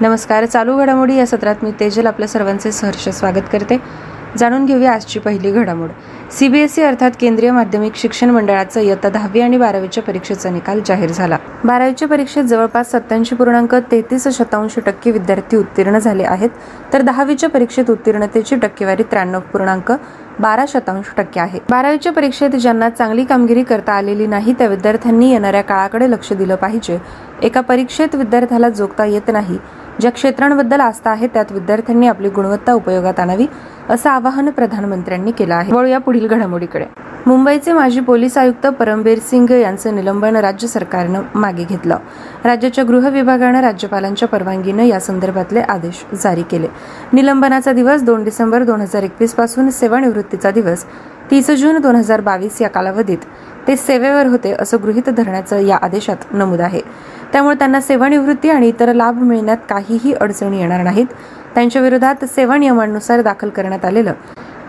नमस्कार चालू घडामोडी या सत्रात मी तेजल आपल्या सर्वांचे सहर्ष स्वागत करते. जाणून घेऊया आजची पहिली घडामोड. सीबीएसई अर्थात केंद्रीय माध्यमिक शिक्षण मंडळाचं इयत्ता दहावी आणि बारावीच्या परीक्षेचा निकाल जाहीर झाला. बारावीच्या परीक्षेत जवळपास सत्याऐंशी पूर्णांक तेहतीस शतांश टक्के विद्यार्थी उत्तीर्ण झाले आहेत तर दहावीच्या परीक्षेत उत्तीर्णतेची टक्केवारी त्र्याण्णव पूर्णांक बारा शतांश टक्के आहे. बारावीच्या परीक्षेत ज्यांना चांगली कामगिरी करता आलेली नाही त्या विद्यार्थ्यांनी येणाऱ्या काळाकडे लक्ष दिलं पाहिजे. एका परीक्षेत विद्यार्थ्याला जोगता येत नाही. ज्या क्षेत्रांबद्दल आस्था आहे त्यात विद्यार्थ्यांनी आपली गुणवत्ता उपयोगात आणावी असं आवाहन प्रधानमंत्र्यांनी केलं आहे. वळूया पुढील घडामोडीकडे. मुंबईचे माजी पोलीस आयुक्त परमबीर सिंग यांचं निलंबन राज्य सरकारनं मागे घेतलं. राज्याच्या गृह विभागानं राज्यपालांच्या परवानगीनं या संदर्भातले आदेश जारी केले. निलंबनाचा दिवस दोन डिसेंबर दोन हजार एकवीसपासून सेवानिवृत्तीचा दिवस तीस जून दोन हजार बावीस या कालावधीत. ते सेवेवर होते असं गृहीत धरण्याचं या आदेशात नमूद आहे. त्यामुळे त्यांना सेवानिवृत्ती आणि इतर लाभ मिळण्यात काहीही अडचणी येणार नाहीत. त्यांच्या विरोधात सेवा नियमांनुसार दाखल करण्यात आलेलं.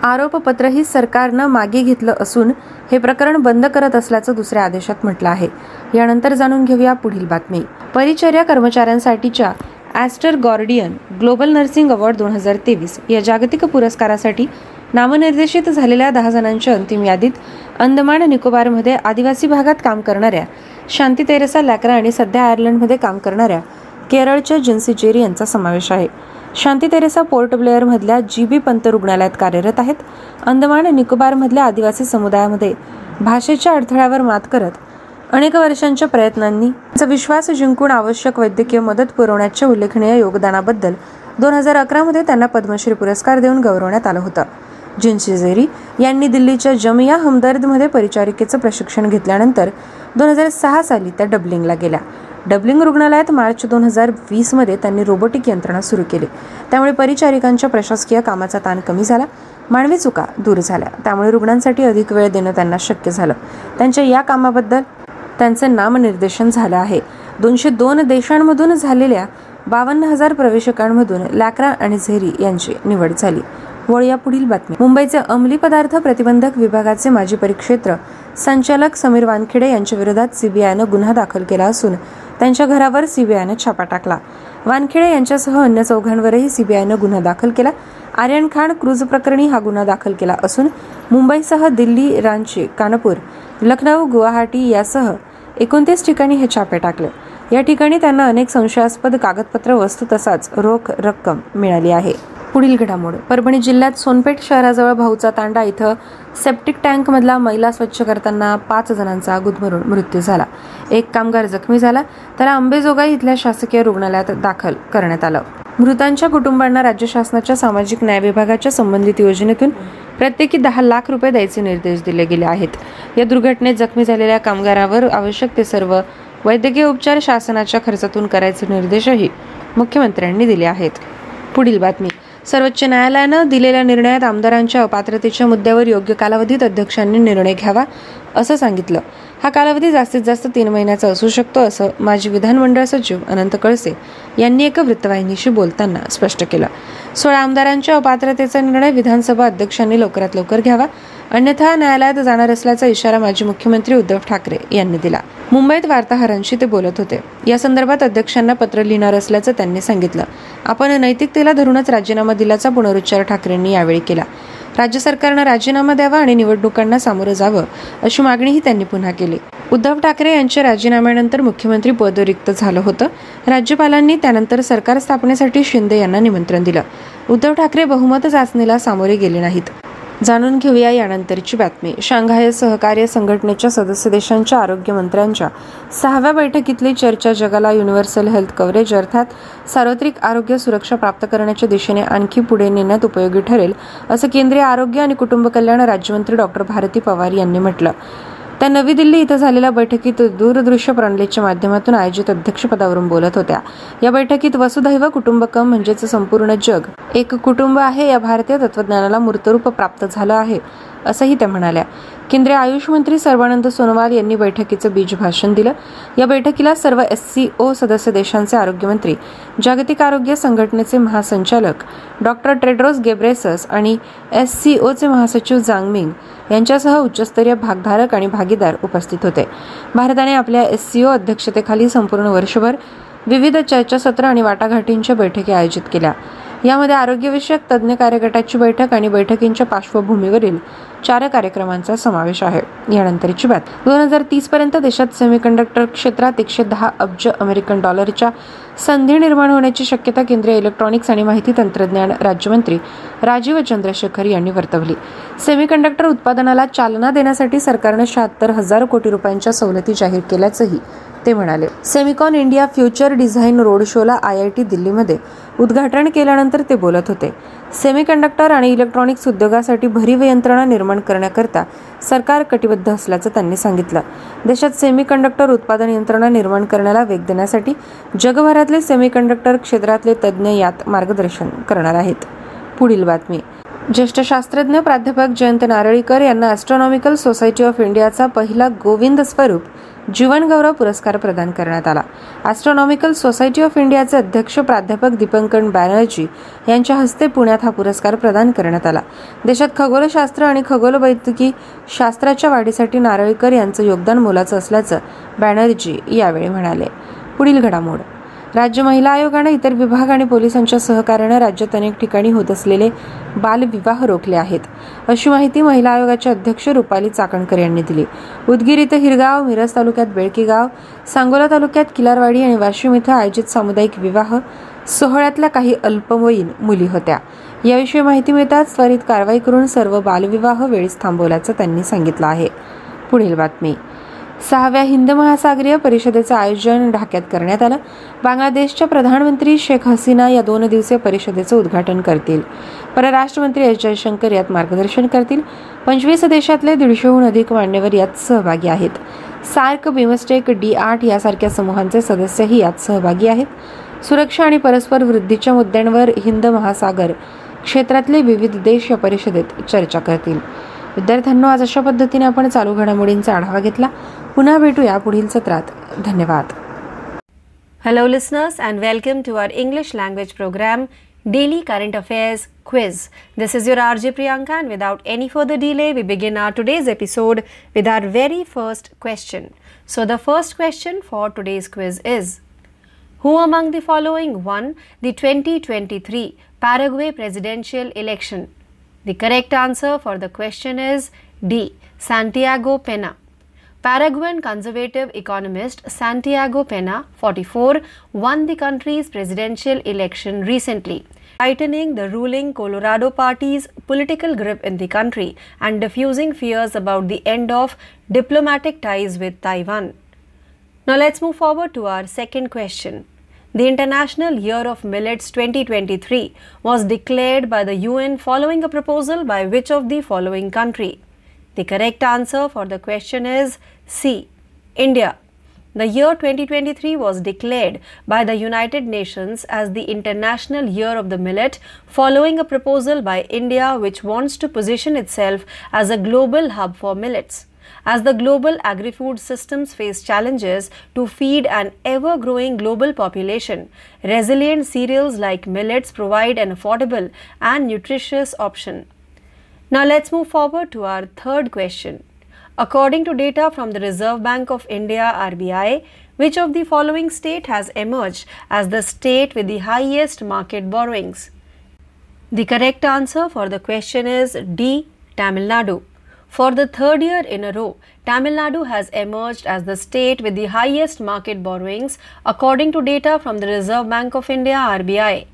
आरोपपत्रही सरकारनं मागे घेतलं असून हे प्रकरण बंद करत असल्याचं दुसऱ्या आदेशात म्हटलं आहे. यानंतर जाणून घेऊया पुढील बातमी. परिचर्या कर्मचाऱ्यांसाठीच्या Aster Guardian Global Nursing Award दोन हजार तेवीस या जागतिक पुरस्कारासाठी नामनिर्देशित झालेल्या दहा जणांच्या अंतिम यादीत अंदमान निकोबारमध्ये आदिवासी भागात काम करणाऱ्या शांती तेरेसा लॅकरा आणि सध्या आयर्लंडमध्ये काम करणाऱ्या केरळच्या जिन्सी जेरी यांचा समावेश आहे. शांती तेरेसा पोर्ट ब्लेअरमधल्या जी बी पंत रुग्णालयात कार्यरत आहेत. अंदमान निकोबारमधल्या आदिवासी समुदायामध्ये भाषेच्या अडथळ्यावर मात करत अनेक वर्षांच्या प्रयत्नांनी विश्वास जिंकून आवश्यक वैद्यकीय मदत पुरवण्याच्या उल्लेखनीय योगदानाबद्दल दोन हजार अकरामध्ये त्यांना पद्मश्री पुरस्कार देऊन गौरवण्यात आलं होतं. जिन्शिजेरी यांनी दिल्लीच्या जमिया हमदर्दमध्ये परिचारिकेचं प्रशिक्षण घेतल्यानंतर दोन हजार सहा साली त्या डबलिंगला गेल्या. डबलिंग रुग्णालयात मार्च दोन हजार वीसमध्ये त्यांनी रोबोटिक यंत्रणा सुरू केली. त्यामुळे परिचारिकांच्या प्रशासकीय कामाचा ताण कमी झाला मानवी चुका दूर झाल्या. त्यामुळे रुग्णांसाठी अधिक वेळ देणं त्यांना शक्य झालं. त्यांच्या या कामाबद्दल त्यांचं नामनिर्देशन झालं आहे. दोनशे दोन देशांमधून झालेल्या बावन्न हजार प्रवेशकांमधून लॅक्रा आणि झेरी यांची निवड झाली. वळ पुढील बातमी. मुंबईचे अंमली पदार्थ प्रतिबंधक विभागाचे माजी परिक्षेत्र संचालक समीर वानखेडे यांच्या विरोधात सीबीआयनं गुन्हा दाखल केला असून त्यांच्या घरावर सीबीआयनं छापा टाकला. वानखेडे यांच्यासह अन्य चौघांवरही सीबीआयनं गुन्हा दाखल केला. आर्यन खान क्रूज प्रकरणी हा गुन्हा दाखल केला असून मुंबईसह दिल्ली रांची कानपूर लखनौ गुवाहाटी यासह एकोणतीस ठिकाणी हे छापे टाकले. या ठिकाणी त्यांना अनेक संशयास्पद कागदपत्र वस्तू तसाच रोख रक्कम मिळाली आहे. पुढील घडामोड. परभणी जिल्ह्यात सोनपेठ शहराजवळ भाऊचा तांडा इथं सेप्टिक टँकमधला मैला स्वच्छ करताना पाच जणांचा गुदमरून मृत्यू झाला. एक कामगार जखमी झाला. त्याला अंबेजोगाई इथल्या शासकीय रुग्णालयात दाखल करण्यात आलं. मृतांच्या कुटुंबांना राज्य शासनाच्या सामाजिक न्याय विभागाच्या संबंधित योजनेतून प्रत्येकी दहा लाख रुपये द्यायचे निर्देश दिले गेले आहेत. या दुर्घटनेत जखमी झालेल्या कामगारावर आवश्यक ते सर्व वैद्यकीय उपचार शासनाच्या खर्चातून करायचे निर्देशही मुख्यमंत्र्यांनी दिले आहेत. पुढील बातमी. सर्वोच्च न्यायालयानं दिलेल्या निर्णयात आमदारांच्या अपात्रतेच्या मुद्द्यावर योग्य कालावधीत अध्यक्षांनी निर्णय घ्यावा असं सांगितलं. हा कालावधी जास्तीत जास्त तीन महिन्याचा असू शकतो असं माजी विधानमंडळ सचिव अनंत कळसे यांनी एका वृत्तवाहिनीशी बोलताना स्पष्ट केलं. सोळा आमदारांच्या अपात्रतेचा निर्णय विधानसभा अध्यक्षांनी लवकरात लवकर घ्यावा अन्यथा न्यायालयात जाणार असल्याचा इशारा माजी मुख्यमंत्री उद्धव ठाकरे यांनी दिला. मुंबईत वार्ताहरांशी ते बोलत होते. या संदर्भात अध्यक्षांना पत्र लिहिणार असल्याचं त्यांनी सांगितलं. आपण नैतिकतेला धरूनच राजीनामा दिल्याचा पुनरुच्चार ठाकरेंनी यावेळी केला. राज्य सरकारनं राजीनामा द्यावा आणि निवडणुकांना सामोरं जावं अशी मागणीही त्यांनी पुन्हा केली. उद्धव ठाकरे यांच्या राजीनाम्यानंतर मुख्यमंत्री पद रिक्त झालं होतं. राज्यपालांनी त्यानंतर सरकार स्थापनेसाठी शिंदे यांना निमंत्रण दिलं. उद्धव ठाकरे बहुमत चाचणीला सामोरे गेले नाहीत. जाणून घेऊया यानंतरची बातमी. शांघाय सहकार्य संघटनेच्या सदस्य देशांच्या आरोग्य मंत्र्यांच्या सहाव्या बैठकीतली चर्चा जगाला युनिव्हर्सल हेल्थ कव्हरेज अर्थात सार्वत्रिक आरोग्य सुरक्षा प्राप्त करण्याच्या दिशेने आणखी पुढे नेण्यात उपयोगी ठरेल असं केंद्रीय आरोग्य आणि कुटुंब कल्याण राज्यमंत्री डॉक्टर भारती पवार यांनी म्हटलं. त्या नवी दिल्ली इथं झालेल्या बैठकीत दूरदृश्य प्रणालीच्या माध्यमातून आयोजित अध्यक्षपदावरून बोलत होत्या. या बैठकीत वसुधैव कुटुंबकम म्हणजेच संपूर्ण जग एक कुटुंब आहे या भारतीय तत्वज्ञानाला मूर्तरूप प्राप्त झालं आहे असंही त्या म्हणाल्या. केंद्रीय आयुष मंत्री सर्वानंद सोनोवाल यांनी बैठकीचं बीज भाषण दिलं. या बैठकीला सर्व एस सी ओ सदस्य देशांचे आरोग्यमंत्री जागतिक आरोग्य संघटनेचे महासंचालक डॉक्टर टेड्रोस गेब्रेसस आणि एस सी ओचे महासचिव जांगमिंग यांच्यासह उच्चस्तरीय भागधारक आणि भागीदार उपस्थित होते. भारताने आपल्या एस सी ओ अध्यक्षतेखाली संपूर्ण वर्षभर विविध चर्चासत्र आणि वाटाघाटींच्या बैठकी आयोजित केल्या. यामध्ये आरोग्यविषयक तज्ज्ञ कार्यगटाची बैठक आणि बैठकींच्या पार्श्वभूमीवरील चार कार्यक्रमांचा समावेश आहे. यानंतरची बात दोन हजार तीस पर्यंत देशात सेमीकंडक्टर क्षेत्रात एकशे दहा अब्ज अमेरिकन डॉलरच्या संधी निर्माण होण्याची शक्यता केंद्रीय इलेक्ट्रॉनिक्स आणि माहिती तंत्रज्ञान राज्यमंत्री राजीव चंद्रशेखर यांनी वर्तवली. सेमीकंडक्टर उत्पादनाला चालना देण्यासाठी सरकारनं शहात्तर हजार कोटी रुपयांच्या सवलती जाहीर केल्याचंही ते म्हणाले. Semicon India future design road Shola I I T दिल्लीमध्ये उद्घाटन केल्यानंतर ते बोलत होते. सेमीकंडक्टर आणि इलेक्ट्रॉनिक्स उद्योगासाठी भरीव यंत्रणा निर्माण करण्याकरता सरकार कटिबद्ध असल्याचं त्यांनी सांगितलं. देशात सेमीकंडक्टर उत्पादन यंत्रणा निर्माण करण्याला वेग देण्यासाठी जगभरातले सेमीकंडक्टर क्षेत्रातले तज्ज्ञ यात मार्गदर्शन करणार आहेत. पुढील बातमी. ज्येष्ठ शास्त्रज्ञ प्राध्यापक जयंत नारळीकर यांना ॲस्ट्रॉनॉमिकल सोसायटी ऑफ इंडियाचा पहिला गोविंद स्वरूप जीवनगौरव पुरस्कार प्रदान करण्यात आला. ॲस्ट्रॉनॉमिकल सोसायटी ऑफ इंडियाचे अध्यक्ष प्राध्यापक दीपंकन बॅनर्जी यांच्या हस्ते पुण्यात हा पुरस्कार प्रदान करण्यात आला. देशात खगोलशास्त्र आणि खगोलवैद्यकी शास्त्राच्या वाढीसाठी नारळीकर यांचं योगदान मोलाचं असल्याचं बॅनर्जी यावेळी म्हणाले. पुढील घडामोड. राज्य महिला आयोगाने इतर विभाग आणि पोलिसांच्या सहकार्याने राज्यात अनेक ठिकाणी होत असलेले बालविवाह रोखले आहेत. अशी माहिती महिला आयोगाच्या अध्यक्ष रुपाली चाकणकर यांनी दिली. उदगीर इथं हिरगाव मिरज तालुक्यात बेळकीगाव सांगोला तालुक्यात किलारवाडी आणि वाशिम इथं आयोजित सामुदायिक विवाह सोहळ्यातल्या काही अल्पवयीन मुली होत्या. याविषयी माहिती मिळताच त्वरित कारवाई करून सर्व बालविवाह वेळीच थांबवल्याचं त्यांनी सांगितलं आहे. पुढील बातमी. सहाव्या हिंद महासागरीय परिषदेचं आयोजन ढाक्यात करण्यात आलं. बांगलादेशच्या प्रधानमंत्री शेख हसीना या दोन दिवसीय परिषदेचं उद्घाटन करतील. परराष्ट्रमंत्री एस जयशंकर यात मार्गदर्शन करतील. पंचवीस देशातले दीडशेहून अधिक मान्यवर यात सहभागी आहेत. सार्क बिमस्टेक डी आठ यासारख्या समूहांचे सदस्यही यात सहभागी आहेत. सुरक्षा आणि परस्पर वृद्धीच्या मुद्द्यांवर हिंद महासागर क्षेत्रातले विविध देश या परिषदेत चर्चा करतील. विद्यार्थ्यांना आज अशा पद्धतीने आपण चालू घडामोडींचा आढावा घेतला. पुन्हा भेटूया पुढील सत्रात. धन्यवाद. Hello listeners and welcome to our English language programme daily current affairs quiz this is your R J Priyanka and without any further delay we begin our today's episode with our very first question so the first question for today's quiz is who among the following won the twenty twenty three Paraguay presidential election The correct answer for the question is D. Santiago Pena. Paraguayan conservative economist Santiago Pena, 44, won the country's presidential election recently, tightening the ruling Colorado Party's political grip in the country and diffusing fears about the end of diplomatic ties with Taiwan. Now let's move forward to our second question. The International Year of Millets 2023 was declared by the UN following a proposal by which of the following country? The correct answer for the question is C. India. The year 2023 was declared by the United Nations as the International Year of the Millet following a proposal by India which wants to position itself as a global hub for millets. As the global agri food systems face challenges to feed an ever growing global population, resilient cereals like millets provide an affordable and nutritious option. Now let's move forward to our third question. According to data from the Reserve Bank of India RBI, which of the following state has emerged as the state with the highest market borrowings? The correct answer for the question is D. Tamil Nadu. For the third year in a row, Tamil Nadu has emerged as the state with the highest market borrowings according to data from the Reserve Bank of India RBI.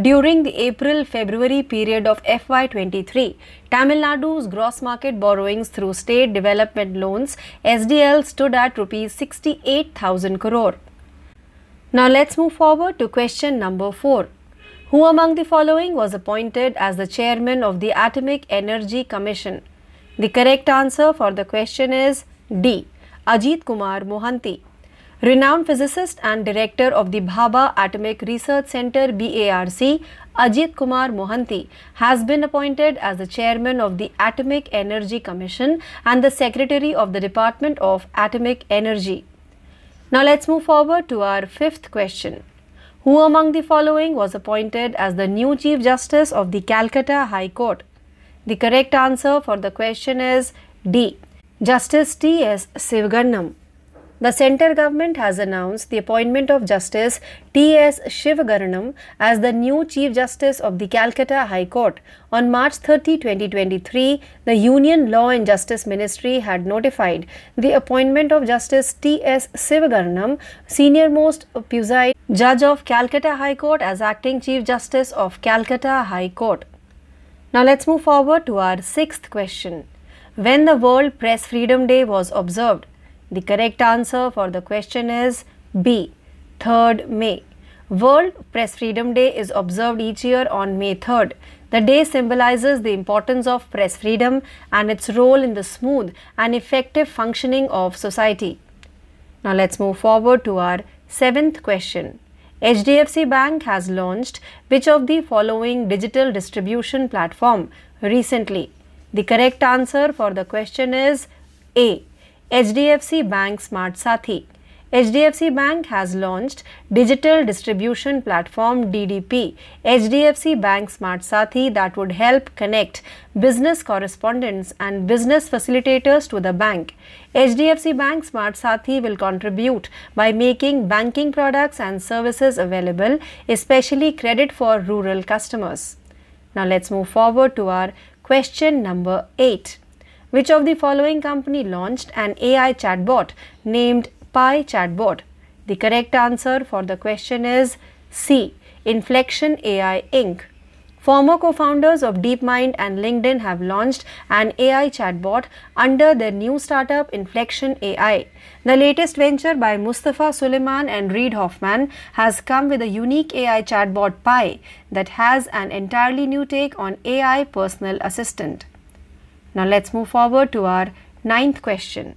During the April February period of FY23, Tamil Nadu's gross market borrowings through state development loans SDL stood at rupees 68,000 crore. Now let's move forward to question number 4. Who among the following was appointed as the chairman of the Atomic Energy Commission? The correct answer for the question is D. Ajit Kumar Mohanty. Renowned physicist and director of the Bhabha Atomic Research Center BARC, Ajit Kumar Mohanty, has been appointed as the chairman of the Atomic Energy Commission and the secretary of the Department of Atomic Energy. Now let's move forward to our fifth question. Who among the following was appointed as the new Chief Justice of the Calcutta High Court? The correct answer for the question is D. Justice T.S. Sivagannam. The centre government has announced the appointment of Justice T.S. Shivagaranam as the new Chief Justice of the Calcutta High Court. On March 30, 2023, the Union Law and Justice Ministry had notified the appointment of Justice T.S. Shivagaranam, senior most preside judge of Calcutta High Court, as acting Chief Justice of Calcutta High Court. Now let's move forward to our sixth question. When the World Press Freedom Day was observed, the correct answer for the question is B. 3rd May. World Press Freedom Day is observed each year on May 3rd. The day symbolizes the importance of press freedom and its role in the smooth and effective functioning of society. Now let's move forward to our seventh question. HDFC Bank has launched which of the following digital distribution platform recently? The correct answer for the question is A. HDFC Bank Smart Sathi. HDFC Bank has launched digital distribution platform DDP HDFC Bank Smart Sathi that would help connect business correspondents and business facilitators to the bank. HDFC Bank Smart Sathi will contribute by making banking products and services available, especially credit for rural customers. Now let's move forward to our question number 8. Which of the following company launched an AI chatbot named Pi Chatbot? The correct answer for the question is C. Inflection AI Inc. Former co founders of DeepMind and LinkedIn have launched an AI chatbot under their new startup Inflection AI. The latest venture by Mustafa Suleiman and Reid Hoffman has come with a unique AI chatbot Pi that has an entirely new take on AI personal assistant. Now let's move forward to our ninth question.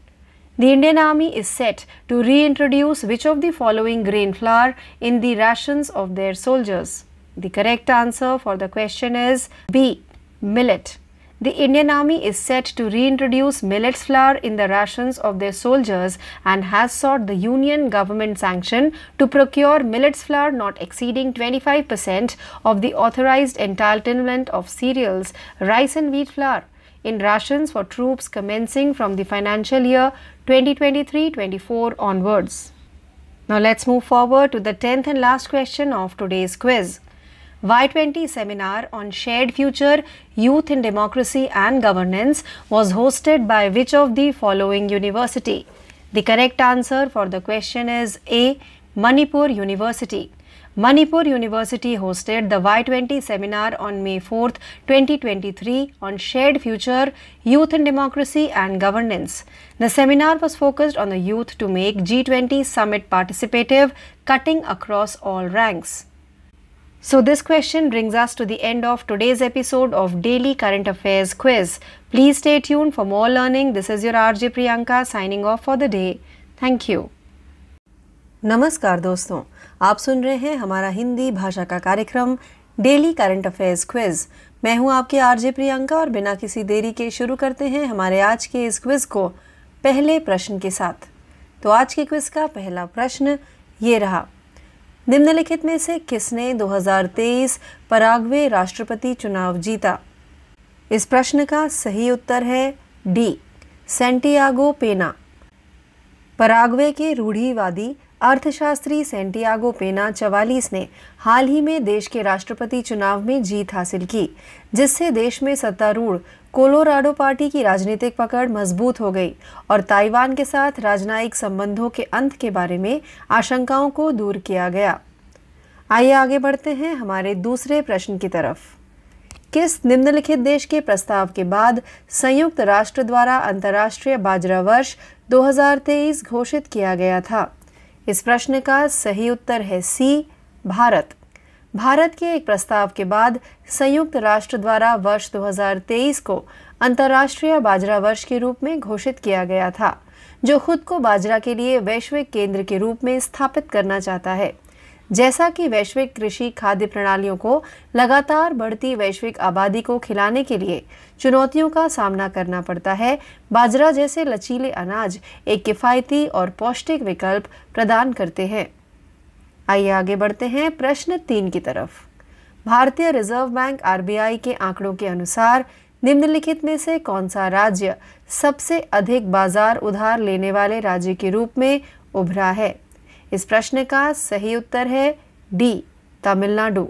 The Indian Army is set to reintroduce which of the following grain flour in the rations of their soldiers? The correct answer for the question is B. Millet. The Indian Army is set to reintroduce millet flour in the rations of their soldiers and has sought the Union government sanction to procure millet flour not exceeding 25% of the authorized entitlement of cereals, rice, and wheat flour in rations for troops commencing from the financial year 2023 24 onwards. Now let's move forward to the 10th and last question of today's quiz. Y20 seminar on shared future, youth in democracy and governance was hosted by which of the following university? The correct answer for the question is A. Manipur University. Manipur University hosted the Y20 seminar on May 4, 2023 on shared future, youth and democracy and governance. The seminar was focused on the youth to make G20 summit participative, cutting across all ranks. So, this question brings us to the end of today's episode of Daily Current Affairs Quiz. Please stay tuned for more learning. This is your RJ Priyanka signing off for the day. Thank you. नमस्कार दोस्तों आप सुन रहे हैं हमारा हिंदी भाषा का कार्यक्रम, daily current affairs quiz. मैं हूँ आपके आरजे प्रियंका और बिना किसी देरी के शुरू करते हैं हमारे आज के इस क्विज को पहले प्रश्न के साथ। तो आज के क्विज का पहला प्रश्न ये रहा, निम्नलिखित में से किसने 2023 पराग्वे राष्ट्रपति चुनाव जीता? इस प्रश्न का सही उत्तर है डी, सेंटियागो पेना। पराग्वे के रूढ़ीवादी अर्थशास्त्री सेंटियागो पेना चवालीस ने हाल ही में देश के राष्ट्रपति चुनाव में जीत हासिल की, जिससे देश में सत्तारूढ़ कोलोराडो पार्टी की राजनीतिक पकड़ मज़बूत हो गई और ताइवान के साथ राजनयिक संबंधों के अंत के बारे में आशंकाओं को दूर किया गया। आइए आगे बढ़ते हैं हमारे दूसरे प्रश्न की तरफ़। किस निम्नलिखित देश के प्रस्ताव के बाद संयुक्त राष्ट्र द्वारा अंतर्राष्ट्रीय बाजरा वर्ष 2023 घोषित किया गया था? इस प्रश्न का सही उत्तर है सी, भारत। भारत के एक प्रस्ताव के बाद संयुक्त राष्ट्र द्वारा वर्ष 2023 को अंतर्राष्ट्रीय बाजरा वर्ष के रूप में घोषित किया गया था, जो खुद को बाजरा के लिए वैश्विक केंद्र के रूप में स्थापित करना चाहता है। जैसा कि वैश्विक कृषि खाद्य प्रणालियों को लगातार बढ़ती वैश्विक आबादी को खिलाने के लिए चुनौतियों का सामना करना पड़ता है, बाजरा जैसे लचीले अनाज एक किफ़ायती और पौष्टिक विकल्प प्रदान करते हैं। आइए आगे बढ़ते हैं, प्रश्न तीन की तरफ़। भारतीय रिज़र्व बैंक आरबीआई के आंकड़ों के अनुसार निम्नलिखित में से कौन सा राज्य सबसे अधिक बाज़ार उधार लेने वाले राज्य के रूप में उभरा है? इस प्रश्न का सही उत्तर है डी, तमिलनाडु।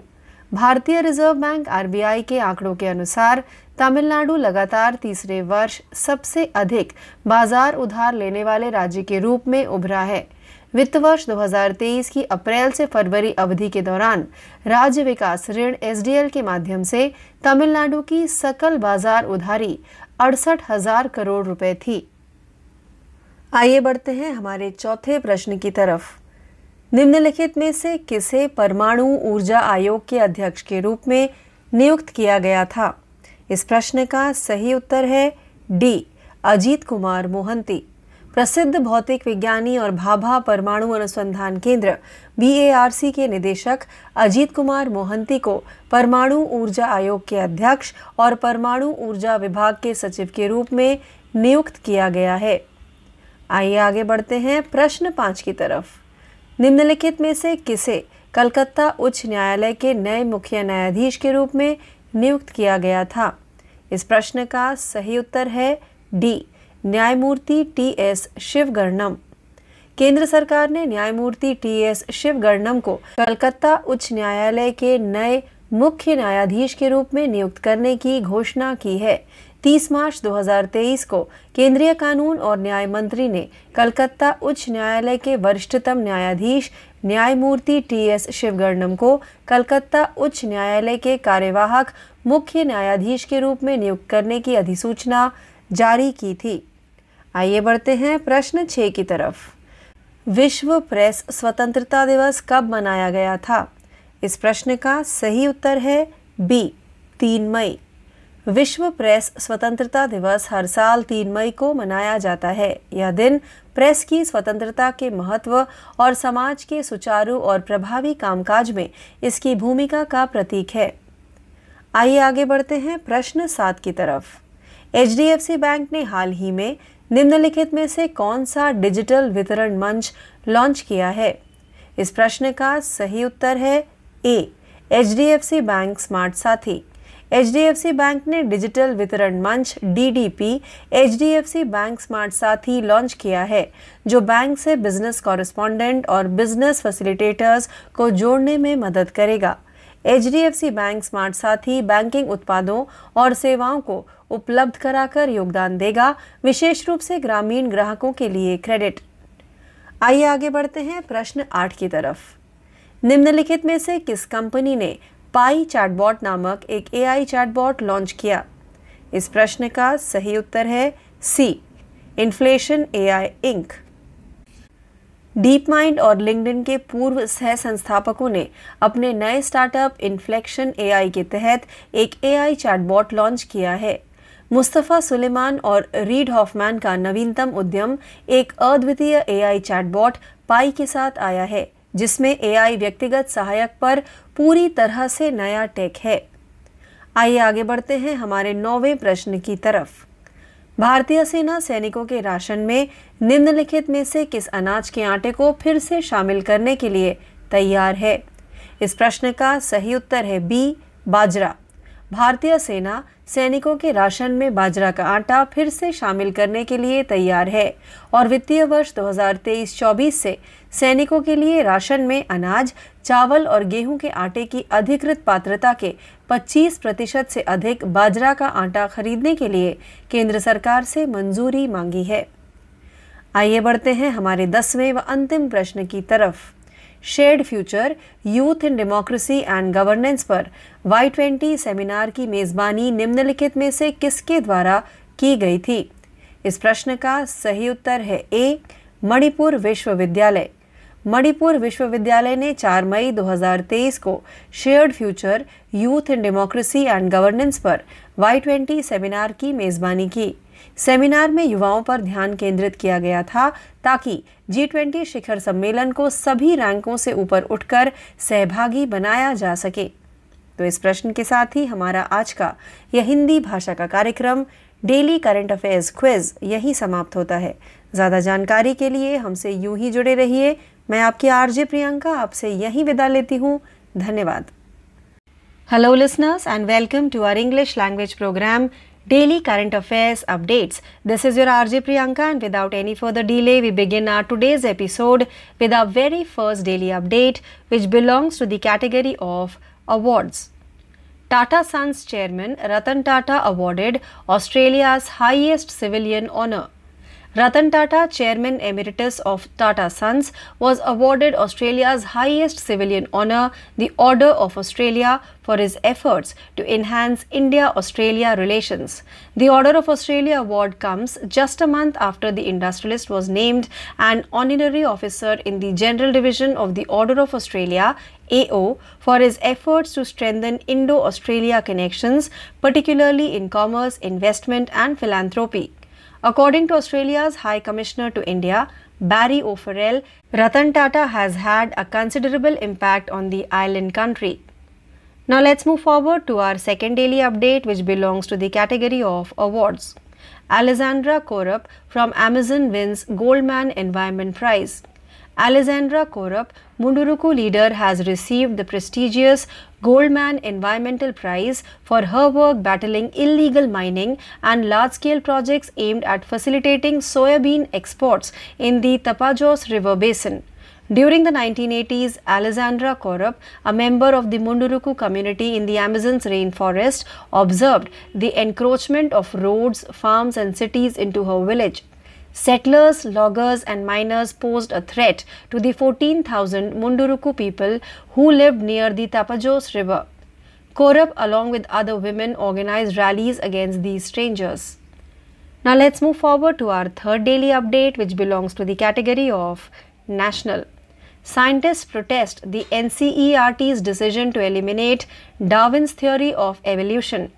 भारतीय रिज़र्व बैंक आरबीआई के आंकड़ों के अनुसार तमिलनाडु लगातार तीसरे वर्ष सबसे अधिक बाज़ार उधार लेने वाले राज्य के रूप में उभरा है। वित्त वर्ष 2023 की अप्रैल से फरवरी अवधि के दौरान राज्य विकास ऋण एसडीएल के माध्यम से तमिलनाडु की सकल बाज़ार उधारी अड़सठ हज़ार करोड़ रुपए थी। आइए बढ़ते हैं हमारे चौथे प्रश्न की तरफ़। निम्नलिखित में से किसे परमाणु ऊर्जा आयोग के अध्यक्ष के रूप में नियुक्त किया गया था? इस प्रश्न का सही उत्तर है डी, अजीत कुमार मोहंती। प्रसिद्ध भौतिक विज्ञानी और भाभा परमाणु अनुसंधान केंद्र बीएआरसी के निदेशक अजीत कुमार मोहंती को परमाणु ऊर्जा आयोग के अध्यक्ष और परमाणु ऊर्जा विभाग के सचिव के रूप में नियुक्त किया गया है। आइए आगे बढ़ते हैं प्रश्न पाँच की तरफ़। निम्नलिखित में से किसे कलकत्ता उच्च न्यायालय के नए मुख्य न्यायाधीश के रूप में नियुक्त किया गया था? इस प्रश्न का सही उत्तर है डी न्यायमूर्ति टी एस शिवगर्णम। केंद्र सरकार ने न्यायमूर्ति टी एस शिवगर्णम को कलकत्ता उच्च न्यायालय के नए मुख्य न्यायाधीश के रूप में नियुक्त करने की घोषणा की है। 30 मार्च 2023 को केंद्रीय कानून और न्याय मंत्री ने कलकत्ता उच्च न्यायालय के वरिष्ठतम न्यायाधीश न्यायमूर्ति टी एस शिवगर्णम को कलकत्ता उच्च न्यायालय के कार्यवाहक मुख्य न्यायाधीश के रूप में नियुक्त करने की अधिसूचना जारी की थी। आइए बढ़ते हैं प्रश्न छः की तरफ़। विश्व प्रेस स्वतंत्रता दिवस कब मनाया गया था? इस प्रश्न का सही उत्तर है बी, तीन मई। विश्व प्रेस स्वतंत्रता दिवस हर साल तीन मई को मनाया जाता है। यह दिन प्रेस की स्वतंत्रता के महत्व और समाज के सुचारू और प्रभावी कामकाज में इसकी भूमिका का प्रतीक है। आइए आगे बढ़ते हैं प्रश्न सात की तरफ़। एचडीएफसी बैंक ने हाल ही में निम्नलिखित में से कौन सा डिजिटल वितरण मंच लॉन्च किया है? इस प्रश्न का सही उत्तर है A H bank smart Saathi. HDFC बैंक ने डिजिटल वितरण मंच, DDP H bank smart Saathi launch किया है, जो बैंक से बिज़नेस कॉरेस्पॉन्डेंट और बिज़नेस फैसिलिटेटर्स को जोड़ने में मदद करेगा। HDFC bank smart Saathi banking उत्पादों और सेवाओं को उपलब्ध कराकर योगदान देगा, विशेष रूप से ग्रामीण ग्राहकों के लिए क्रेडिट। आइए आगे बढ़ते हैं प्रश्न आठ की तरफ़। निम्नलिखित में से किस कंपनी ने पाई चैटबॉट नामक एक एआई चैटबॉट लॉन्च किया। इस प्रश्न का सही उत्तर है C Inflection AI Inc DeepMind और लिंक्डइन के पूर्व सह संस्थापकों ने अपने नए स्टार्टअप इन्फ्लेक्शन एआई के तहत एक एआई चैटबॉट लॉन्च किया है। मुस्तफ़ा सुलेमान और रीड हॉफमैन का नवीनतम उद्यम एक अद्वितीय एआई चैटबॉट पाई के साथ आया है। जिसमें एआई व्यक्तिगत सहायक पर पूरी तरह से नया टेक है। आइए आगे बढ़ते हैं हमारे नौवे प्रश्न की तरफ़। भारतीय सेना सैनिकों के राशन में निम्नलिखित में से किस अनाज के आटे को फिर से शामिल करने के लिए तैयार है? इस प्रश्न का सही उत्तर है बी, बाजरा। भारतीय सेना सैनिकों के राशन में बाजरा का आटा फिर से शामिल करने के लिए तैयार है और वित्तीय वर्ष 2023-24 से सैनिकों के लिए राशन में अनाज, चावल और गेहूँ के आटे की अधिकृत पात्रता के 25 प्रतिशत से अधिक बाजरा का आटा खरीदने के लिए केंद्र सरकार से मंजूरी मांगी है। आइए बढ़ते हैं हमारे दसवें व अंतिम प्रश्न की तरफ़। Shared future youth in democracy and governance पर वाई ट्वेंटी सेमिनार की मेज़बानी निम्नलिखित में से किसके द्वारा की गई थी? इस प्रश्न का सही उत्तर है ए मणिपुर विश्वविद्यालय। मणिपुर विश्वविद्यालय ने 4 मई 2023 को shared future youth in democracy and governance पर वाई ट्वेंटी सेमिनार की मेज़बानी की। सेमिनार में युवाओं पर ध्यान केंद्रित किया गया था ताकि जी ट्वेंटी शिखर सम्मेलन को सभी रैंकों से ऊपर उठकर सहभागी बनाया जा सके। तो इस प्रश्न के साथ ही हमारा आज का यह हिंदी भाषा का कार्यक्रम, डेली करंट अफेयर्स क्विज, यही समाप्त होता है। ज़्यादा जानकारी के लिए हमसे यूँ ही जुड़े रहिए। मैं आपकी आरजे प्रियंका, आपसे यही विदा लेती हूँ। धन्यवाद। Hello listeners and welcome to our English language programme daily current affairs updates. This is your RJ Priyanka, and without any further delay, we begin our today's episode with our very first daily update, which belongs to the category of awards. Tata Sons chairman Ratan Tata awarded Australia's highest civilian honour. Ratan Tata, Chairman Emeritus of Tata Sons, was awarded Australia's highest civilian honour, the Order of Australia, for his efforts to enhance India Australia relations. The Order of Australia award comes just a month after the industrialist was named an honorary officer in the General Division of the Order of Australia. AO for his efforts to strengthen Indo Australia connections, particularly in commerce, investment, and philanthropy. According to Australia's High Commissioner to India, Barry O'Farrell, Ratan Tata has had a considerable impact on the island country. Now let's move forward to our second daily update, which belongs to the category of awards. Alessandra Korup from Amazon wins Goldman Environment Prize. Alessandra Korup, Munduruku leader, has received the prestigious Goldman Environmental Prize for her work battling illegal mining and large scale projects aimed at facilitating soybean exports in the Tapajos River Basin. During the 1980s, Alessandra Korup, a member of the Munduruku community in the Amazon's rainforest, observed the encroachment of roads, farms, and cities into her village. Settlers, loggers, and miners posed a threat to the 14,000 Munduruku people who lived near the Tapajos River. Korup, along with other women, organized rallies against these strangers. Now let's move forward to our third daily update, which belongs to the category of national. Scientists protest the NCERT's decision to eliminate Darwin's theory of evolution.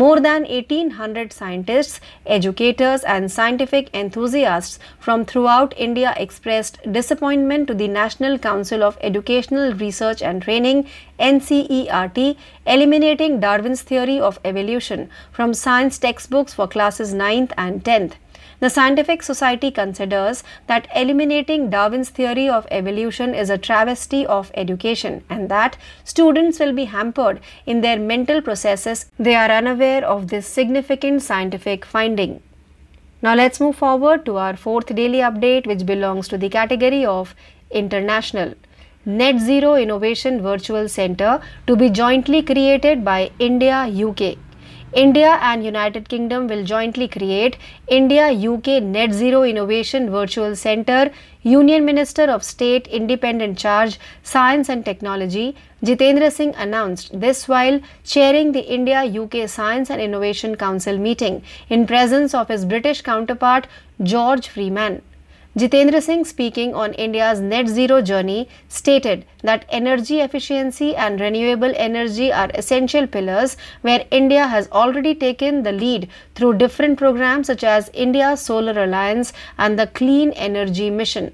More than 1800 scientists, educators, and scientific enthusiasts from throughout India expressed disappointment to the National Council of Educational Research and Training NCERT, eliminating Darwin's theory of evolution from science textbooks for classes 9th and 10th. The Scientific Society considers that eliminating Darwin's theory of evolution is a travesty of education and that students will be hampered in their mental processes. They are unaware of this significant scientific finding. Now let's move forward to our fourth daily update, which belongs to the category of international. Net Zero Innovation Virtual Center to be jointly created by India UK. India and United Kingdom will jointly create India UK Net Zero Innovation Virtual Centre. Union Minister of State Independent Charge Science and Technology Jitendra Singh announced this while chairing the India UK Science and Innovation Council meeting in presence of his British counterpart George Freeman. Jitendra Singh, speaking on India's net zero journey, stated that energy efficiency and renewable energy are essential pillars where India has already taken the lead through different programs such as India Solar Alliance and the Clean Energy Mission.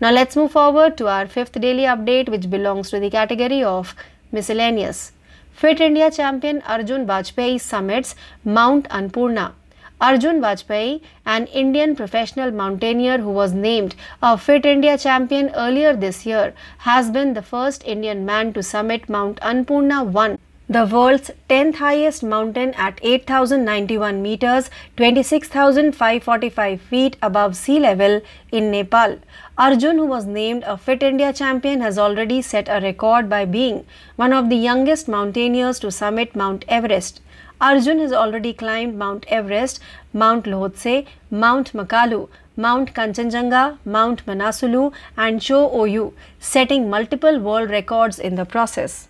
Now let's move forward to our fifth daily update, which belongs to the category of miscellaneous. Fit India champion Arjun Vajpayee summits Mount Annapurna. Arjun Vajpayee, an Indian professional mountaineer who was named a Fit India champion earlier this year, has been the first Indian man to summit Mount Annapurna 1 the world's 10th highest mountain at 8,091 meters, 26,545 feet above sea level in Nepal. Arjun, who was named a Fit India champion, has already set a record by being one of the youngest mountaineers to summit Mount Everest. Arjun has already climbed Mount Everest, Mount Lhotse, Mount Makalu, Mount Kanchenjunga, Mount Manasulu, and Cho Oyu, setting multiple world records in the process.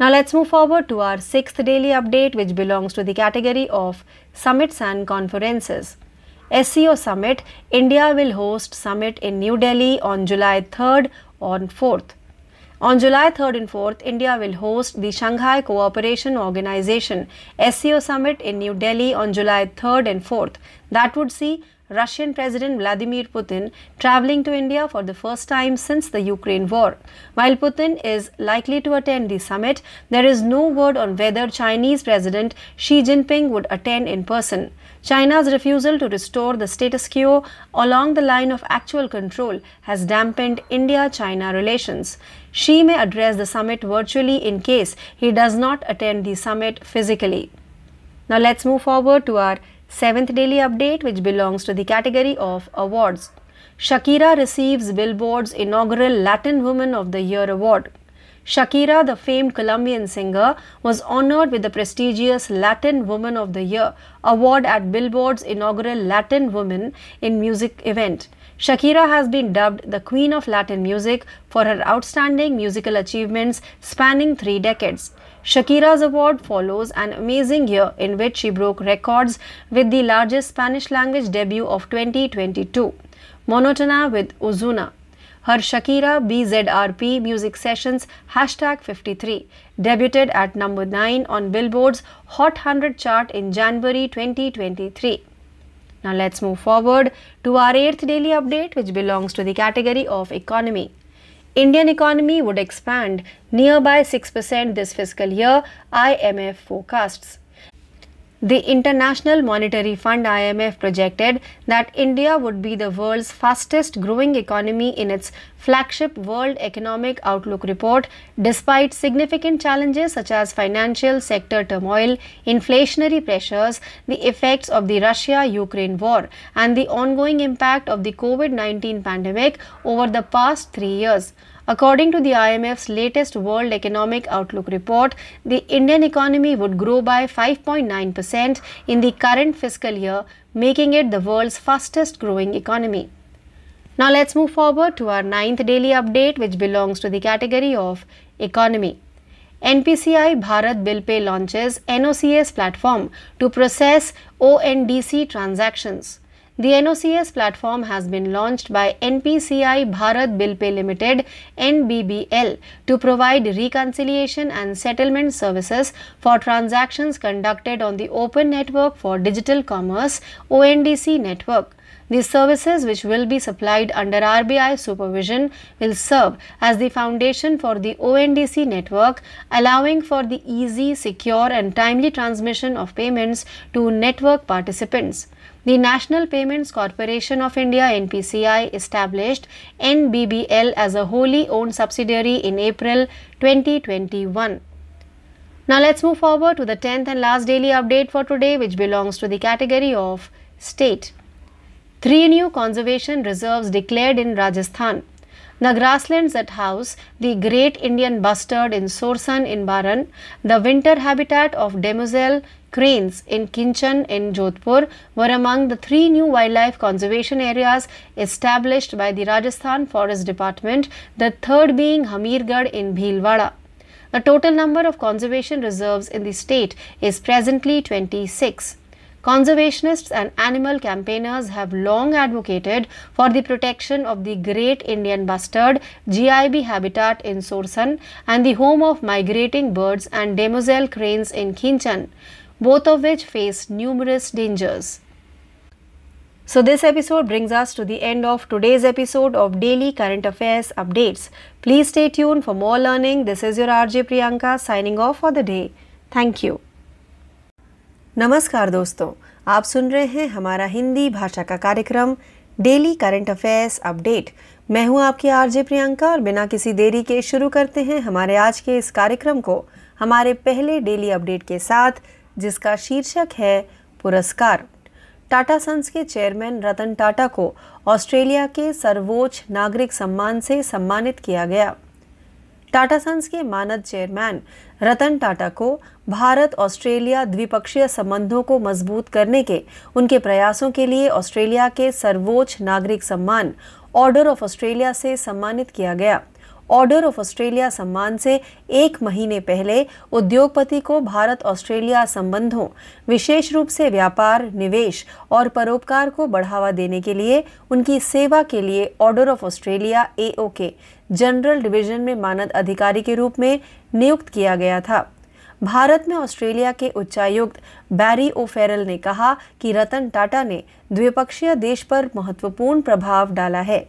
Now let's move forward to our sixth daily update, which belongs to the category of summits and conferences. SCO Summit India will host summit in New Delhi on July 3rd on 4th. On July 3rd and 4th, India will host the Shanghai Cooperation Organization SEO Summit in New Delhi on July 3rd and 4th. That would see Russian President Vladimir Putin traveling to India for the first time since the Ukraine war. While Putin is likely to attend the summit, there is no word on whether Chinese President Xi Jinping would attend in person. China's refusal to restore the status quo along the line of actual control has dampened India China relations. Xi may address the summit virtually in case he does not attend the summit physically. Now let's move forward to our seventh daily update, which belongs to the category of awards. Shakira receives Billboard's inaugural Latin Woman of the Year award. Shakira, the famed Colombian singer, was honored with the prestigious Latin Woman of the Year award at Billboard's inaugural Latin Woman in Music event. Shakira has been dubbed the Queen of Latin Music for her outstanding musical achievements spanning three decades. Shakira's award follows an amazing year in which she broke records with the largest Spanish language debut of 2022, Monotona with Ozuna. Her Shakira BZRP Music Sessions hashtag 53 debuted at number 9 on Billboard's Hot 100 chart in January 2023. Now let's move forward to our eighth daily update, which belongs to the category of economy. Indian economy would expand nearby 6% this fiscal year, IMF forecasts. The International Monetary Fund IMF projected that India would be the world's fastest growing economy in its flagship World Economic Outlook report despite significant challenges such as financial sector turmoil, inflationary pressures, the effects of the Russia-Ukraine war and the ongoing impact of the COVID-19 pandemic over the past 3 years. According to the IMF's latest World Economic Outlook report, the Indian economy would grow by 5.9% in the current fiscal year, making it the world's fastest growing economy. Now let's move forward to our ninth daily update, which belongs to the category of economy. NPCI Bharat Bill Pay launches NOCS platform to process ONDC transactions. The NOCS platform has been launched by NPCI Bharat Bill Pay Limited NBBL to provide reconciliation and settlement services for transactions conducted on the Open Network for Digital Commerce ONDC network. These services, which will be supplied under RBI supervision, will serve as the foundation for the ONDC network, allowing for the easy, secure, and timely transmission of payments to network participants. The National Payments Corporation of India NPCI established NBBL as a wholly owned subsidiary in April 2021. Now let's move forward to the 10th and last daily update for today which belongs to the category of state. Three new conservation reserves declared in Rajasthan. The grasslands that house the great Indian bustard in Sorsan in Baran, the winter habitat of demoiselle cranes in Kinchan in Jodhpur were among the three new wildlife conservation areas established by the Rajasthan Forest Department, the third being Hamirgarh in Bhilwara. The total number of conservation reserves in the state is presently 26. Conservationists and animal campaigners have long advocated for the protection of the great Indian bustard GIB habitat in Sorsan and the home of migrating birds and demoiselle cranes in Kinchan, both of which face numerous dangers. So, this episode brings us to the end of today's episode of Daily Current Affairs Updates. Please stay tuned for more learning. This is your RJ Priyanka signing off for the day. Thank you. नमस्कार दोस्तों आप सुन रहे हैं हमारा हिंदी भाषा का कार्यक्रम daily current affairs update मैं हूँ आपकी आरजे प्रियंका और बिना किसी देरी के शुरू करते हैं हमारे आज के इस कार्यक्रम को हमारे पहले डेली अपडेट के साथ जिसका शीर्षक है पुरस्कार। टाटा सन्स के चेयरमैन रतन टाटा को ऑस्ट्रेलिया के सर्वोच्च नागरिक सम्मान से सम्मानित किया गया। टाटा सन्स के मानद चेयरमैन रतन टाटा को भारत ऑस्ट्रेलिया द्विपक्षीय संबंधों को मज़बूत करने के, उनके प्रयासों के लिए ऑस्ट्रेलिया के सर्वोच्च नागरिक सम्मान, ऑर्डर ऑफ़ ऑस्ट्रेलिया से सम्मानित किया गया। ऑर्डर ऑफ़ ऑस्ट्रेलिया सम्मान से एक महीने पहले उद्योगपति को भारत ऑस्ट्रेलिया संबंधों, विशेष रूप से व्यापार, निवेश और परोपकार को बढ़ावा देने के लिए, उनकी सेवा के लिए ऑर्डर ऑफ़ ऑस्ट्रेलिया एओके जनरल डिवीज़न में मानद अधिकारी के रूप में नियुक्त किया गया था। भारत में ऑस्ट्रेलिया के उच्चायुक्त बैरी ओफेरल ने कहा कि रतन टाटा ने द्विपक्षीय देश पर महत्वपूर्ण प्रभाव डाला है।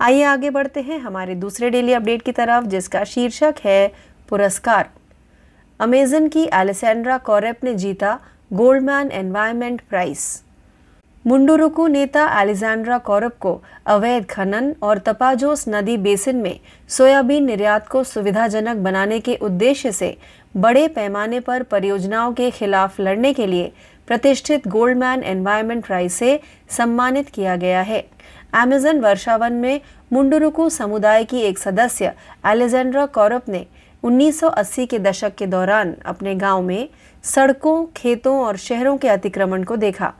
आइए आगे बढ़ते हैं हमारे दूसरे डेली अपडेट की तरफ़, जिसका शीर्षक है पुरस्कार। अमेजन की एलेसेंड्रा कॉरेप ने जीता गोल्डमैन एनवायरमेंट प्राइस। मुंडुरुकु नेता एलेजेंड्रा कौरब को अवैध खनन और तपाजोस नदी बेसिन में सोयाबीन निर्यात को सुविधाजनक बनाने के उद्देश्य से बड़े पैमाने पर परियोजनाओं के खिलाफ लड़ने के लिए प्रतिष्ठित गोल्डमैन एनवायरमेंट प्राइज से सम्मानित किया गया है। अमेजन वर्षावन में मुंडुरुकु समुदाय की एक सदस्य एलेजेंड्रा कौरब ने 1980 के दशक के दौरान अपने गाँव में सड़कों, खेतों और शहरों के अतिक्रमण को देखा।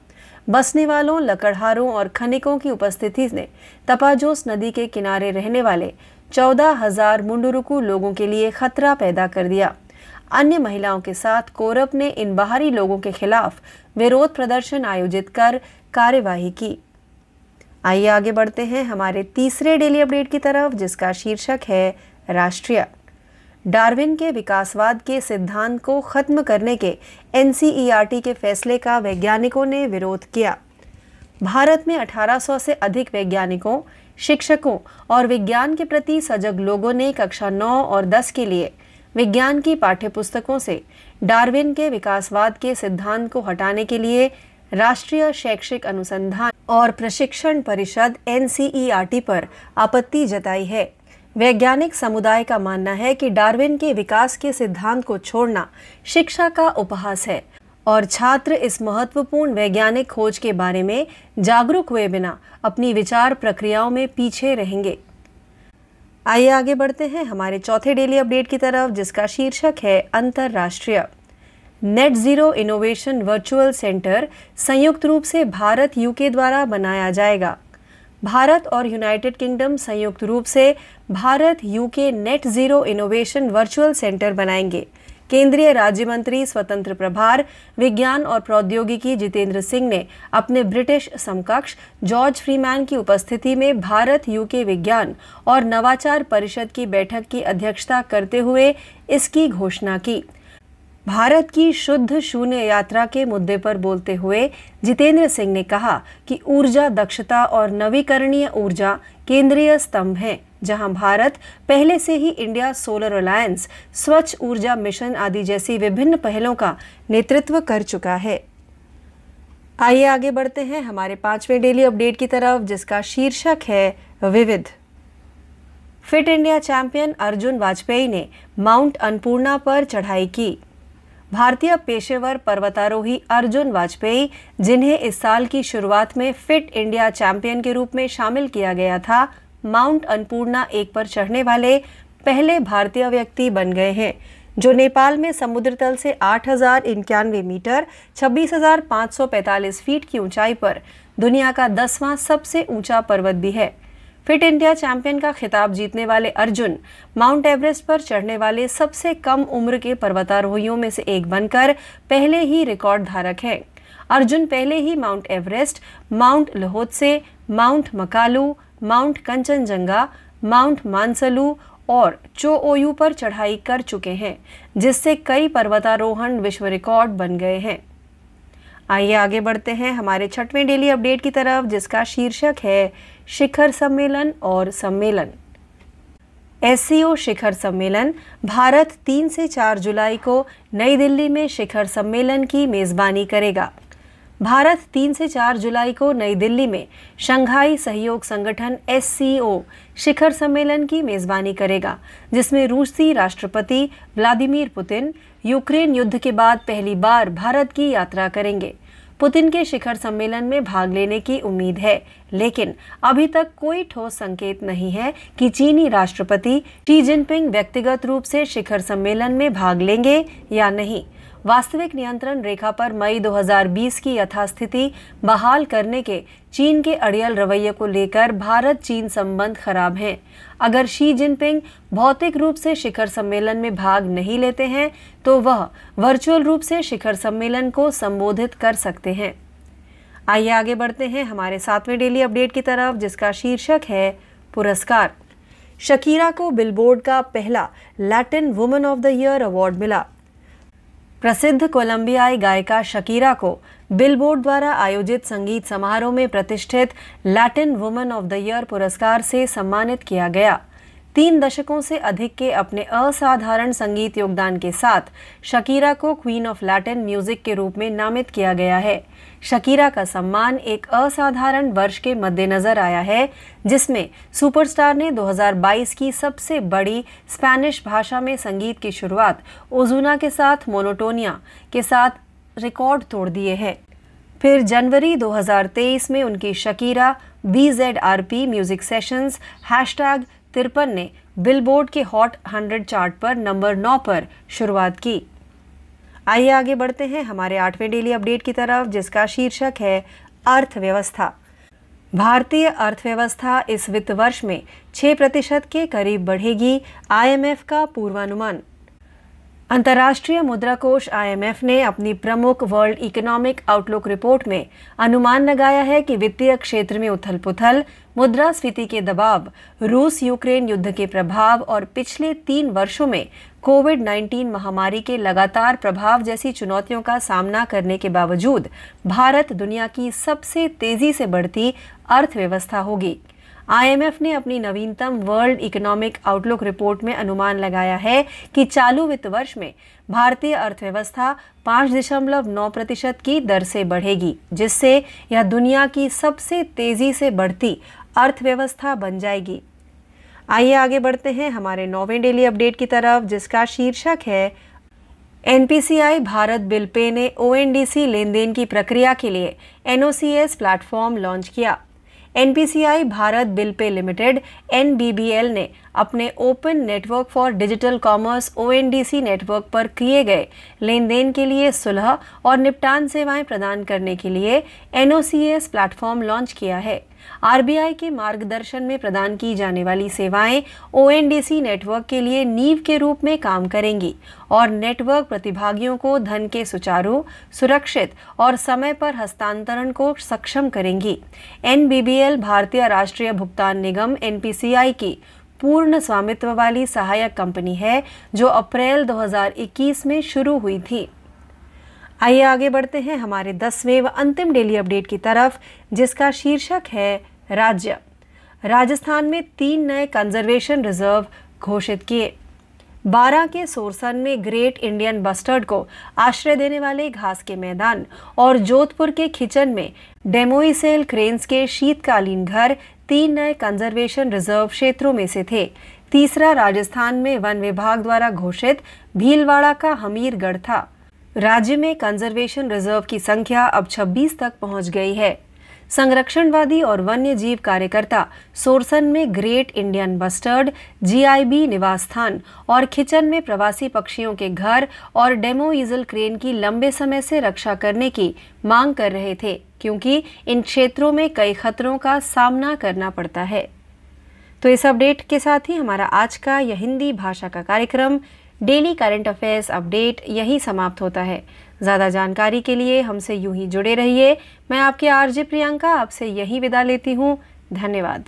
बसने वालों, लकड़हारों और खनिकों की उपस्थिति ने तपाजोस नदी के किनारे रहने वाले चौदह हज़ार मुंडुरुकु लोगों के लिए खतरा पैदा कर दिया। अन्य महिलाओं के साथ कोरप ने इन बाहरी लोगों के खिलाफ विरोध प्रदर्शन आयोजित कर कार्यवाही की। आइए आगे बढ़ते हैं हमारे तीसरे डेली अपडेट की तरफ़, जिसका शीर्षक है राष्ट्रीय। डार्विन के विकासवाद के सिद्धांत को खत्म करने के एनसीईआरटी के फैसले का वैज्ञानिकों ने विरोध किया। भारत में 1800 से अधिक वैज्ञानिकों, शिक्षकों और विज्ञान के प्रति सजग लोगों ने कक्षा 9 और 10 के लिए विज्ञान की पाठ्यपुस्तकों से डार्विन के विकासवाद के सिद्धांत को हटाने के लिए राष्ट्रीय शैक्षिक अनुसंधान और प्रशिक्षण परिषद एनसीईआरटी पर आपत्ति जताई है। वैज्ञानिक समुदाय का मानना है कि डार्विन के विकास के सिद्धांत को छोड़ना शिक्षा का उपहास है और छात्र इस महत्वपूर्ण वैज्ञानिक खोज के बारे में जागरूक हुए बिना अपनी विचार प्रक्रियाओं में पीछे रहेंगे। आइए आगे बढ़ते हैं हमारे चौथे डेली अपडेट की तरफ़, जिसका शीर्षक है अंतरराष्ट्रीय। Net zero innovation virtual centre संयुक्त रूप से भारत यूके द्वारा बनाया जाएगा। भारत और यूनाइटेड किंगडम संयुक्त रूप से Bharat UK net zero innovation virtual centre बनाएँगे। केंद्रीय राज्य मंत्री स्वतंत्र प्रभार, विज्ञान और प्रौद्योगिकी जितेंद्र सिंह ने अपने ब्रिटिश समकक्ष जॉर्ज फ्रीमैन की उपस्थिति में भारत यूके विज्ञान और नवाचार परिषद की बैठक की अध्यक्षता करते हुए इसकी घोषणा की। भारत की शुद्ध शून्य यात्रा के मुद्दे पर बोलते हुए जितेंद्र सिंह ने कहा कि ऊर्जा दक्षता और नवीकरणीय ऊर्जा केंद्रीय स्तंभ हैं, जहाँ भारत पहले से ही इंडिया सोलर अलायंस, स्वच्छ ऊर्जा मिशन आदि जैसी विभिन्न पहलों का नेतृत्व कर चुका है। आइए आगे बढ़ते हैं हमारे पाँचवें डेली अपडेट की तरफ़, जिसका शीर्षक है विविध। Fit India champion Arjun Vajpayee ने माउंट अन्नपूर्णा पर चढ़ाई की। भारतीय पेशेवर पर्वतारोही अर्जुन वाजपेयी, जिन्हें इस साल की शुरुआत में फिट इंडिया चैंपियन के रूप में शामिल किया गया था, माउंट अन्नपूर्णा एक पर चढ़ने वाले पहले भारतीय व्यक्ति बन गए हैं, जो नेपाल में समुद्र तल से आठ हज़ार इक्यानवे मीटर, छब्बीस हज़ार पाँच सौ पैंतालीस फीट की ऊंचाई पर दुनिया का दसवां सबसे ऊँचा पर्वत भी है। फिट इंडिया चैंपियन का खिताब जीतने वाले अर्जुन माउंट एवरेस्ट पर चढ़ने वाले सबसे कम उम्र के पर्वतारोहियों में से एक बनकर पहले ही रिकॉर्ड धारक है। अर्जुन पहले ही mount Everest, mount Lhotse, mount Makalu, mount Kanchenjunga, mount Manaslu और चो ओयू पर चढ़ाई कर चुके हैं, जिससे कई पर्वतारोहण विश्व रिकॉर्ड बन गए हैं। आइए आगे बढ़ते हैं हमारे छठवें डेली अपडेट की तरफ़, जिसका शीर्षक है शिखर सम्मेलन और सम्मेलन। एस शिखर सम्मेलन, भारत तीन से चार जुलाई को नई दिल्ली में शिखर सम्मेलन की मेजबानी करेगा। भारत तीन से चार जुलाई को नई दिल्ली में शंघाई सहयोग संगठन एस शिखर सम्मेलन की मेजबानी करेगा, जिसमें रूसी राष्ट्रपति व्लादिमीर पुतिन यूक्रेन युद्ध के बाद पहली बार भारत की यात्रा करेंगे। पुतिन के शिखर सम्मेलन में भाग लेने की उम्मीद है। लेकिन अभी तक कोई ठोस संकेत नहीं है कि चीनी राष्ट्रपति शी जिनपिंग व्यक्तिगत रूप से शिखर सम्मेलन में भाग लेंगे या नहीं। वास्तविक नियंत्रण रेखा पर मई 2020 की यथास्थिति बहाल करने के चीन के अड़ियल रवैये को लेकर भारत चीन संबंध खराब हैं। अगर शी जिनपिंग भौतिक रूप से शिखर सम्मेलन में भाग नहीं लेते हैं तो वह वर्चुअल रूप से शिखर सम्मेलन को संबोधित कर सकते हैं। आइए आगे बढ़ते हैं हमारे सातवें डेली अपडेट की तरफ़, जिसका शीर्षक है पुरस्कार। शकीरा को बिलबोर्ड का पहला Latin women of the year award मिला। प्रसिद्ध कोलंबियाई गायिका शकीरा को बिलबोर्ड द्वारा आयोजित संगीत समारोह में प्रतिष्ठित Latin women of the year पुरस्कार से सम्मानित किया गया। तीन दशकों से अधिक के अपने असाधारण संगीत योगदान के साथ शकीरा को क्वीन ऑफ़ लैटिन म्यूज़िक के रूप में नामित किया गया है। शकीरा का सम्मान एक असाधारण वर्ष के मद्देनजर आया है, जिसमें सुपरस्टार ने 2022 की सबसे बड़ी स्पेनिश भाषा में संगीत की शुरुआत ओजुना के साथ मोनोटोनिया के साथ रिकॉर्ड तोड़ दिए हैं। फिर जनवरी 2023 में उनकी Shakira B Z R P music sessions hashtag तिरपन ने बिलबोर्ड के हॉट 100 चार्ट पर नंबर 9 पर शुरुआत की। आइए आगे बढ़ते हैं हमारे आठवें डेली अपडेट की तरफ़, जिसका शीर्षक है अर्थव्यवस्था। भारतीय अर्थव्यवस्था इस वित्त वर्ष में 6 प्रतिशत के करीब बढ़ेगी आईएमएफ का पूर्वानुमान। अंतर्राष्ट्रीय मुद्रा कोष आईएमएफ ने अपनी प्रमुख वर्ल्ड इकोनॉमिक आउटलुक रिपोर्ट में अनुमान लगाया है कि वित्तीय क्षेत्र में उथल पुथल मुद्रास्फीति के दबाव रूस यूक्रेन युद्ध के प्रभाव और पिछले तीन वर्षों में कोविड 19 महामारी के लगातार प्रभाव जैसी चुनौतियों का सामना करने के बावजूद भारत दुनिया की सबसे तेज़ी से बढ़ती अर्थव्यवस्था होगी। आईएमएफ ने अपनी नवीनतम वर्ल्ड इकोनॉमिक आउटलुक रिपोर्ट में अनुमान लगाया है कि चालू वित्त वर्ष में भारतीय अर्थव्यवस्था पाँच दशमलव नौ प्रतिशत की दर से बढ़ेगी, जिससे यह दुनिया की सबसे तेज़ी से बढ़ती अर्थव्यवस्था बन जाएगी। आइए आगे बढ़ते हैं हमारे नौवें डेली अपडेट की तरफ़, जिसका शीर्षक है, एनपीसीआई भारत बिल पे ने ओएनडीसी लेन देन की प्रक्रिया के लिए एनओसीएस प्लेटफॉर्म लॉन्च किया। NPCI Bharat bill pay limited NBBL ने अपने open network for digital commerce ONDC network पर किए गए लेन देन के लिए सुलह और निपटान सेवाएँ प्रदान करने के लिए एनओसीएस प्लेटफॉर्म लॉन्च किया है। आरबीआई के मार्गदर्शन में प्रदान की जाने वाली सेवाएँ ओएनडीसी नेटवर्क के लिए नींव के रूप में काम करेंगी और नेटवर्क प्रतिभागियों को धन के सुचारू, सुरक्षित और समय पर हस्तांतरण को सक्षम करेंगी। एनबीबीएल भारतीय राष्ट्रीय भुगतान निगम एनपीसीआई की पूर्ण स्वामित्व वाली सहायक कंपनी है, जो अप्रैल 2021 में शुरू हुई थी। आइए आगे बढ़ते हैं हमारे दसवें व अंतिम डेली अपडेट की तरफ़, जिसका शीर्षक है राज्य। राजस्थान में तीन नए कंजर्वेशन रिज़र्व घोषित किए। बारह के सोरसन में ग्रेट इंडियन बस्टर्ड को आश्रय देने वाले घास के मैदान और जोधपुर के खिचन में डेमोइसेल क्रेन्स के शीतकालीन घर तीन नए कंजर्वेशन रिज़र्व क्षेत्रों में से थे। तीसरा राजस्थान में वन विभाग द्वारा घोषित भीलवाड़ा का हमीरगढ़ था। राज्य में कंजर्वेशन रिज़र्व की संख्या अब 26 तक पहुँच गई है। संरक्षणवादी और वन्य जीव कार्यकर्ता सोरसन में ग्रेट इंडियन बस्टर्ड, जीआईबी निवास स्थान और खिचन में प्रवासी पक्षियों के घर और डेमो ईजल क्रेन की लंबे समय से रक्षा करने की मांग कर रहे थे, क्योंकि इन क्षेत्रों में कई खतरों का सामना करना पड़ता है। तो इस अपडेट के साथ ही हमारा आज का यह हिंदी भाषा का कार्यक्रम डेली करंट अफेयर्स अपडेट यही समाप्त होता है। ज़्यादा जानकारी के लिए हमसे यूँ ही जुड़े रहिए। मैं आपके आरजे प्रियंका, आपसे यही विदा लेती हूँ। धन्यवाद।